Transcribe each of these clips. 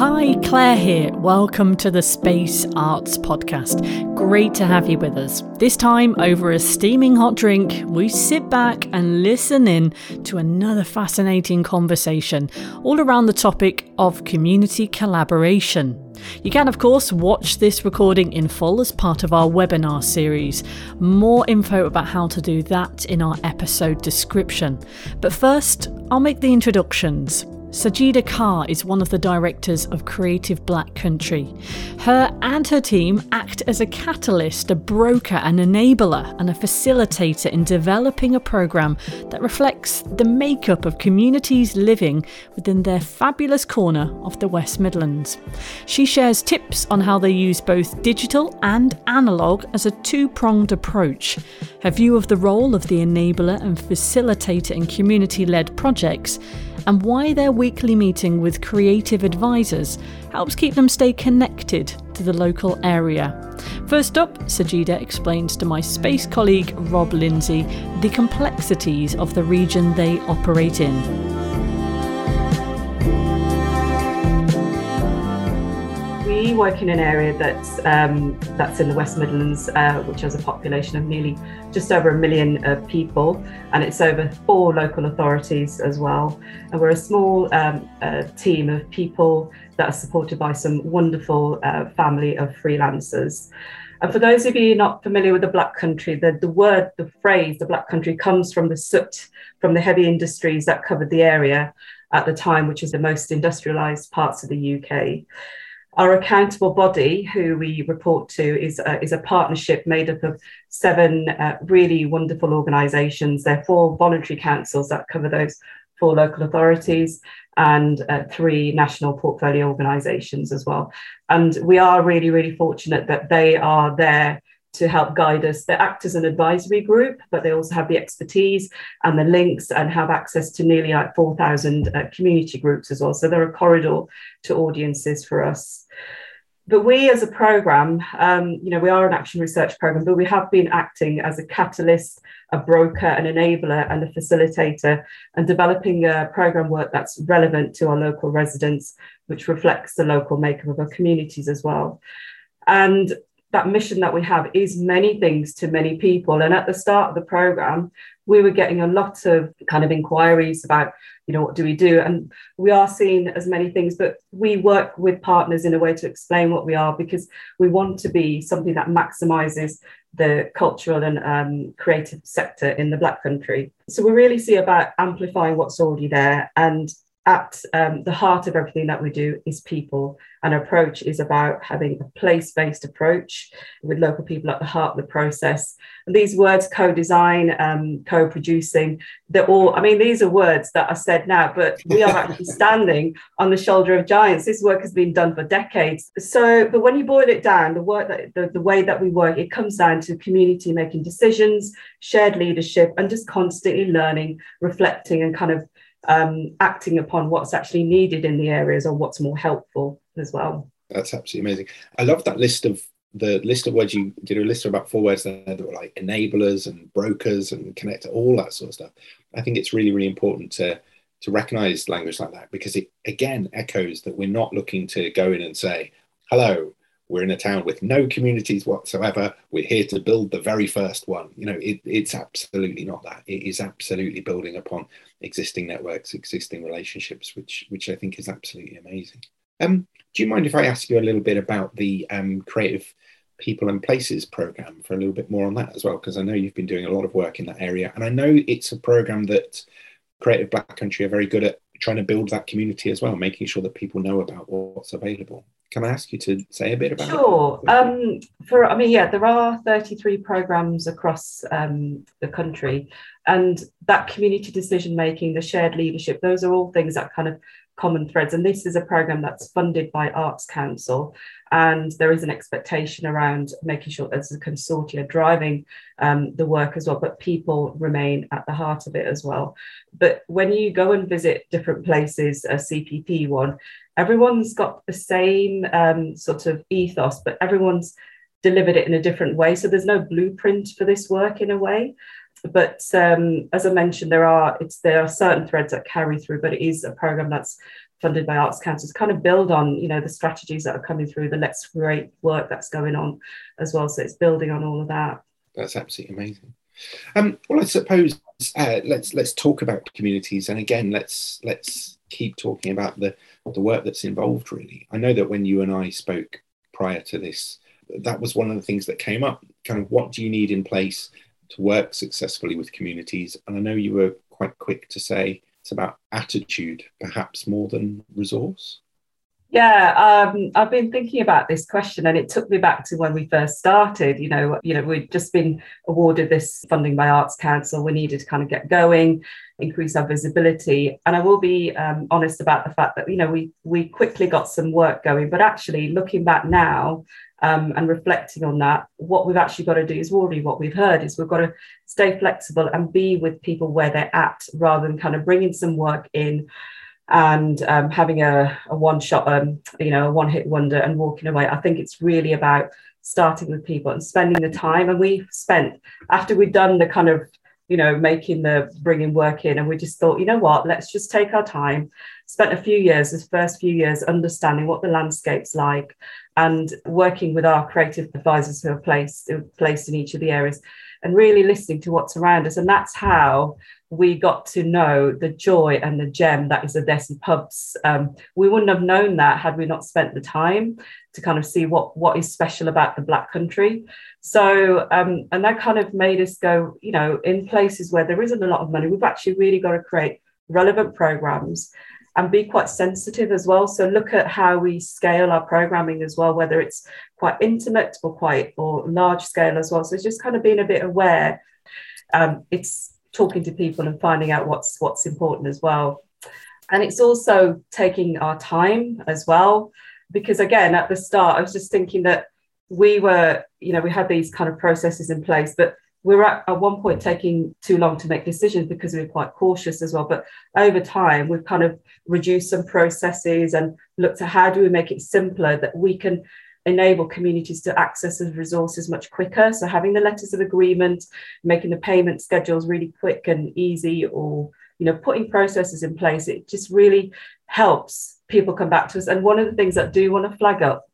Hi, Clare here. Welcome to the Space Arts Podcast. Great to have you with us. This time, over a steaming hot drink, we sit back and listen in to another fascinating conversation all around the topic of community collaboration. You can, of course, watch this recording in full as part of our webinar series. More info about how to do that in our episode description. But first, I'll make the introductions. Sajida Carr is one of the directors of Creative Black Country. Her and her team act as a catalyst, a broker, an enabler, and a facilitator in developing a programme that reflects the makeup of communities living within their fabulous corner of the West Midlands. She shares tips on how they use both digital and analogue as a two pronged approach. Her view of the role of the enabler and facilitator in community led projects and why their weekly meeting with creative advisors helps keep them stay connected to the local area. First up, Sajida explains to my space colleague Rob Lindsay the complexities of the region they operate in. We work in an area that's um, that's in the West Midlands, uh, which has a population of nearly just over a million uh, people, and it's over four local authorities as well. And we're a small um, uh, team of people that are supported by some wonderful uh, family of freelancers. And for those of you not familiar with the Black Country, the, the word, the phrase, the Black Country comes from the soot from the heavy industries that covered the area at the time, which is the most industrialized parts of the UK. Our accountable body, who we report to, is a, is a partnership made up of seven uh, really wonderful organisations. There are four voluntary councils that cover those four local authorities and uh, three national portfolio organisations as well. And we are really, really fortunate that they are there to help guide us. They act as an advisory group, but they also have the expertise and the links and have access to nearly like 4,000 uh, community groups as well. So they're a corridor to audiences for us. But we as a program, um, you know, we are an action research program, but we have been acting as a catalyst, a broker, an enabler, and a facilitator, and developing a program work that's relevant to our local residents, which reflects the local makeup of our communities as well. And that mission that we have is many things to many people. And at the start of the program, we were getting a lot of kind of inquiries about, you know, what do we do? And we are seen as many things, but we work with partners in a way to explain what we are because we want to be something that maximizes the cultural and um, creative sector in the Black country. So we really see about amplifying what's already there and at um, the heart of everything that we do is people. And approach is about having a place based approach with local people at the heart of the process. And these words, co design, um, co producing, they're all, I mean, these are words that are said now, but we are actually standing on the shoulder of giants. This work has been done for decades. So, but when you boil it down, the work that the, the way that we work, it comes down to community making decisions, shared leadership, and just constantly learning, reflecting, and kind of um, acting upon what's actually needed in the areas or what's more helpful as well. That's absolutely amazing. I love that list of the list of words you did a list of about four words there that were like enablers and brokers and connector, all that sort of stuff. I think it's really, really important to to recognize language like that because it again echoes that we're not looking to go in and say, hello, we're in a town with no communities whatsoever. We're here to build the very first one. You know, it, it's absolutely not that. It is absolutely building upon existing networks, existing relationships, which which I think is absolutely amazing. Um, do you mind if I ask you a little bit about the um, creative people and places program for a little bit more on that as well? Because I know you've been doing a lot of work in that area, and I know it's a program that Creative Black Country are very good at trying to build that community as well, making sure that people know about what's available. Can I ask you to say a bit about sure. Um, for I mean, yeah, there are 33 programs across um, the country, and that community decision making, the shared leadership, those are all things that kind of common threads. And this is a program that's funded by Arts Council. And there is an expectation around making sure there's a consortia driving um, the work as well, but people remain at the heart of it as well. But when you go and visit different places, a CPP one, everyone's got the same um, sort of ethos, but everyone's delivered it in a different way. So there's no blueprint for this work in a way but um, as I mentioned, there are there are certain threads that carry through, but it is a program that's funded by Arts Council to kind of build on, you know, the strategies that are coming through, the Let's Create work that's going on as well. So it's building on all of that. That's absolutely amazing. Um, well, I suppose uh, let's let's talk about communities, and again, let's let's keep talking about the the work that's involved. Really, I know that when you and I spoke prior to this, that was one of the things that came up. Kind of, what do you need in place to work successfully with communities? And I know you were quite quick to say it's about attitude, perhaps more than resource. Yeah, um, I've been thinking about this question, and it took me back to when we first started. You know, you know, we'd just been awarded this funding by Arts Council. We needed to kind of get going, increase our visibility, and I will be um, honest about the fact that you know we we quickly got some work going. But actually, looking back now um, and reflecting on that, what we've actually got to do is already what we've heard is we've got to stay flexible and be with people where they're at, rather than kind of bringing some work in and um, having a, a one shot, um, you know, a one hit wonder and walking away. I think it's really about starting with people and spending the time. And we spent, after we'd done the kind of, you know, making the bringing work in, and we just thought, you know what, let's just take our time. Spent a few years, the first few years, understanding what the landscape's like and working with our creative advisors who are placed, placed in each of the areas and really listening to what's around us. And that's how we got to know the joy and the gem that is Odesi pubs. Um, we wouldn't have known that had we not spent the time to kind of see what what is special about the Black Country. So, um, and that kind of made us go, you know, in places where there isn't a lot of money, we've actually really got to create relevant programs and be quite sensitive as well. So look at how we scale our programming as well, whether it's quite intimate or quite or large scale as well. So it's just kind of being a bit aware. Um, it's talking to people and finding out what's what's important as well and it's also taking our time as well because again at the start i was just thinking that we were you know we had these kind of processes in place but were at, at one point taking too long to make decisions because we were quite cautious as well but over time we've kind of reduced some processes and looked at how do we make it simpler that we can enable communities to access the resources much quicker. So having the letters of agreement, making the payment schedules really quick and easy, or you know, putting processes in place, it just really helps people come back to us. And one of the things that I do want to flag up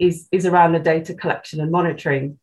is, is around the data collection and monitoring.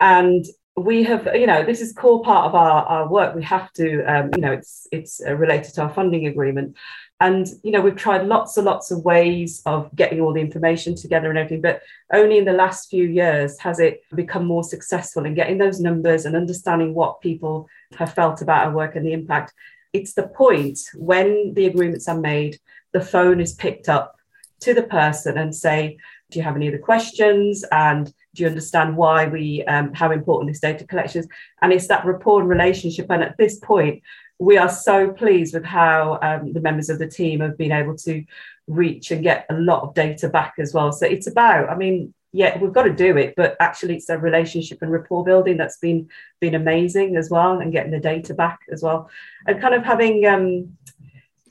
And we have, you know, this is core part of our, our work. We have to, um, you know, it's it's related to our funding agreement. And you know, we've tried lots and lots of ways of getting all the information together and everything, but only in the last few years has it become more successful in getting those numbers and understanding what people have felt about our work and the impact. It's the point when the agreements are made, the phone is picked up to the person and say, do you have any other questions? And do you understand why we um, how important this data collection is? And it's that rapport and relationship. And at this point, we are so pleased with how um, the members of the team have been able to reach and get a lot of data back as well. So it's about, I mean, yeah, we've got to do it, but actually it's a relationship and rapport building that's been been amazing as well, and getting the data back as well, and kind of having um,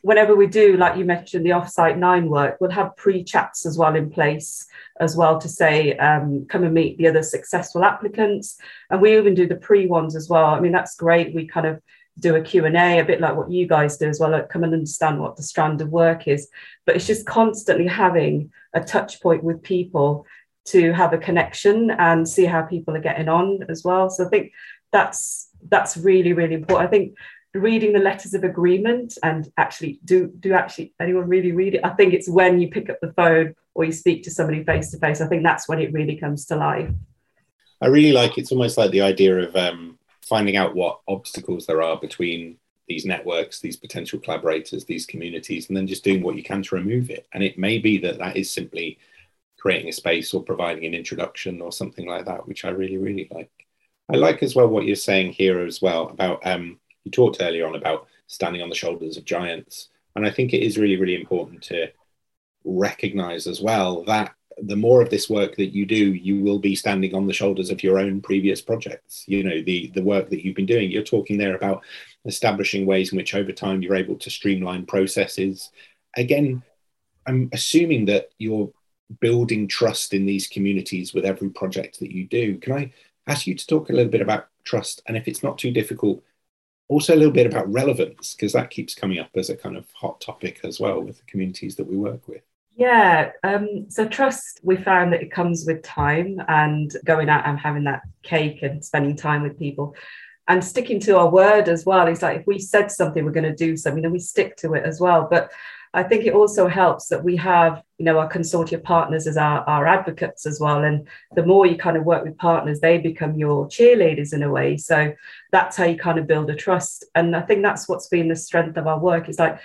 whenever we do, like you mentioned, the offsite nine work, we'll have pre-chats as well in place as well to say, um, come and meet the other successful applicants. And we even do the pre ones as well. I mean, that's great. We kind of do a Q&A, a bit like what you guys do as well, like come and understand what the strand of work is. But it's just constantly having a touch point with people to have a connection and see how people are getting on as well. So I think that's that's really, really important. I think reading the letters of agreement and actually do do actually anyone really read it? I think it's when you pick up the phone or you speak to somebody face to face. I think that's when it really comes to life. I really like it's almost like the idea of um, finding out what obstacles there are between these networks, these potential collaborators, these communities, and then just doing what you can to remove it. And it may be that that is simply creating a space or providing an introduction or something like that, which I really, really like. I like as well what you're saying here as well about um, you talked earlier on about standing on the shoulders of giants, and I think it is really, really important to recognize as well that the more of this work that you do, you will be standing on the shoulders of your own previous projects. You know, the the work that you've been doing. You're talking there about establishing ways in which over time you're able to streamline processes. Again, I'm assuming that you're building trust in these communities with every project that you do. Can I ask you to talk a little bit about trust? And if it's not too difficult, also a little bit about relevance because that keeps coming up as a kind of hot topic as well with the communities that we work with. Yeah, um, so trust, we found that it comes with time and going out and having that cake and spending time with people and sticking to our word as well. It's like if we said something, we're going to do something, then we stick to it as well. But I think it also helps that we have, you know, our consortia partners as our, our advocates as well. And the more you kind of work with partners, they become your cheerleaders in a way. So that's how you kind of build a trust. And I think that's what's been the strength of our work. It's like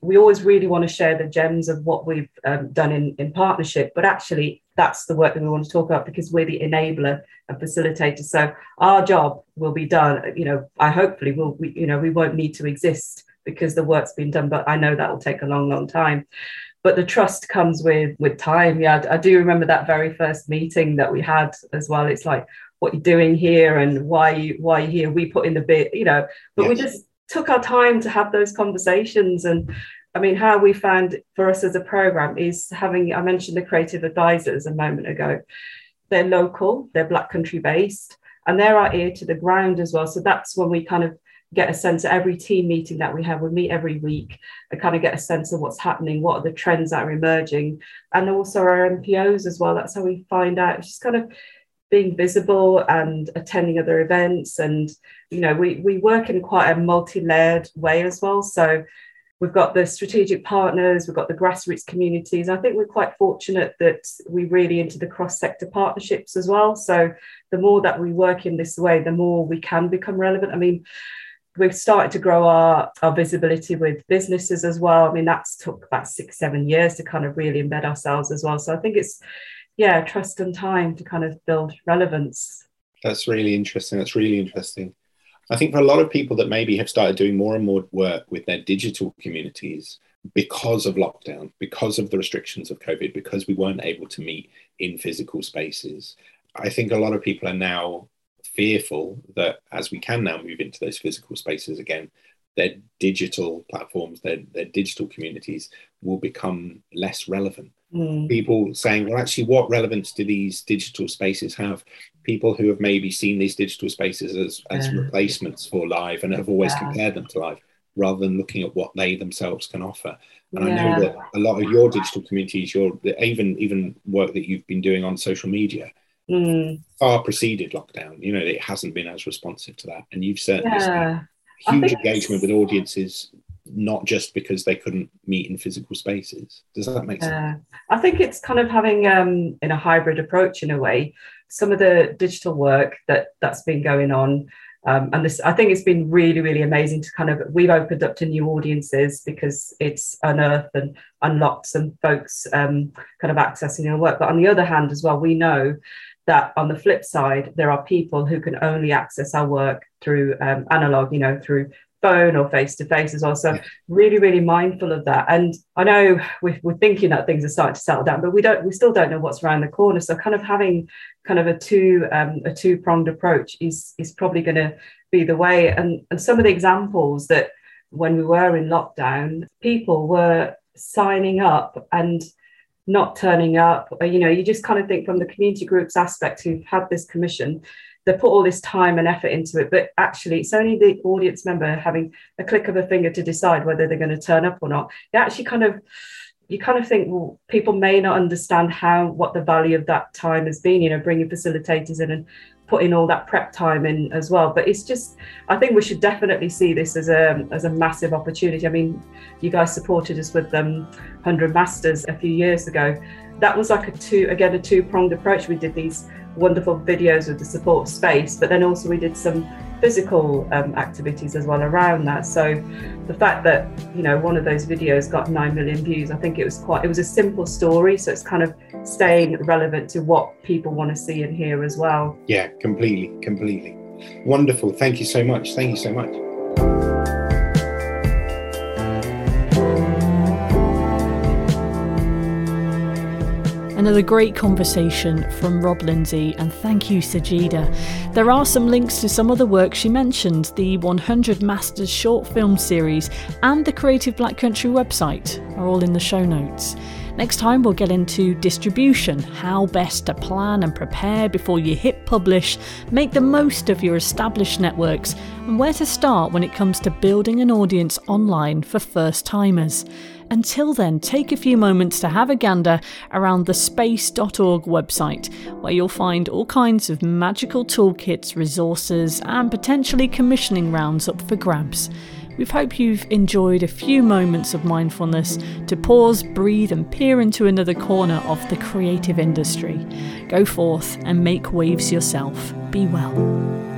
we always really want to share the gems of what we've um, done in, in partnership, but actually that's the work that we want to talk about because we're the enabler and facilitator. So our job will be done. You know, I hopefully will. We, you know, we won't need to exist because the work's been done, but I know that will take a long, long time. But the trust comes with with time. Yeah, I do remember that very first meeting that we had as well. It's like, what you're doing here and why you why you here. We put in the bit, you know, but yes. we just took our time to have those conversations and I mean, how we found for us as a program is having, I mentioned the creative advisors a moment ago. They're local, they're Black country based, and they're our ear to the ground as well. So that's when we kind of get a sense of every team meeting that we have. We meet every week and kind of get a sense of what's happening, what are the trends that are emerging, and also our MPOs as well. That's how we find out. It's just kind of being visible and attending other events. And, you know, we, we work in quite a multi layered way as well. So we've got the strategic partners, we've got the grassroots communities. I think we're quite fortunate that we're really into the cross sector partnerships as well. So the more that we work in this way, the more we can become relevant. I mean, we've started to grow our, our visibility with businesses as well. I mean, that's took about six, seven years to kind of really embed ourselves as well. So I think it's, yeah, trust and time to kind of build relevance. That's really interesting. That's really interesting. I think for a lot of people that maybe have started doing more and more work with their digital communities because of lockdown, because of the restrictions of COVID, because we weren't able to meet in physical spaces, I think a lot of people are now fearful that as we can now move into those physical spaces again, their digital platforms, their, their digital communities will become less relevant. Mm. People saying, well, actually, what relevance do these digital spaces have? People who have maybe seen these digital spaces as, as yeah. replacements for live and have always yeah. compared them to live rather than looking at what they themselves can offer. And yeah. I know that a lot of your digital communities, your even even work that you've been doing on social media, mm. far preceded lockdown. You know, it hasn't been as responsive to that. And you've certainly yeah. huge engagement with audiences, not just because they couldn't meet in physical spaces. Does that make yeah. sense? I think it's kind of having um, in a hybrid approach in a way. Some of the digital work that that's been going on. Um, and this, I think it's been really, really amazing to kind of, we've opened up to new audiences because it's unearthed and unlocked some folks um, kind of accessing our work. But on the other hand, as well, we know that on the flip side, there are people who can only access our work through um, analog, you know, through phone or face to face as well. So really, really mindful of that. And I know we're, we're, thinking that things are starting to settle down, but we don't, we still don't know what's around the corner. So kind of having kind of a two, um, a two pronged approach is is probably going to be the way. And and some of the examples that when we were in lockdown, people were signing up and not turning up. Or, you know you just kind of think from the community groups aspect who've had this commission they put all this time and effort into it but actually it's only the audience member having a click of a finger to decide whether they're going to turn up or not. It actually kind of you kind of think well people may not understand how what the value of that time has been you know bringing facilitators in and putting all that prep time in as well. But it's just, I think we should definitely see this as a as a massive opportunity. I mean, you guys supported us with um, 100 Masters a few years ago. That was like a two again a two pronged approach. We did these wonderful videos with the support space, but then also we did some physical um, activities as well around that. So the fact that you know one of those videos got nine million views, I think it was quite. It was a simple story, so it's kind of staying relevant to what people want to see and hear as well. Yeah, completely, completely. Wonderful. Thank you so much. Thank you so much. Another great conversation from Rob Lindsay, and thank you, Sajida. There are some links to some of the work she mentioned the 100 Masters short film series and the Creative Black Country website are all in the show notes. Next time, we'll get into distribution, how best to plan and prepare before you hit publish, make the most of your established networks, and where to start when it comes to building an audience online for first timers. Until then, take a few moments to have a gander around the space.org website, where you'll find all kinds of magical toolkits, resources, and potentially commissioning rounds up for grabs. We hope you've enjoyed a few moments of mindfulness to pause, breathe, and peer into another corner of the creative industry. Go forth and make waves yourself. Be well.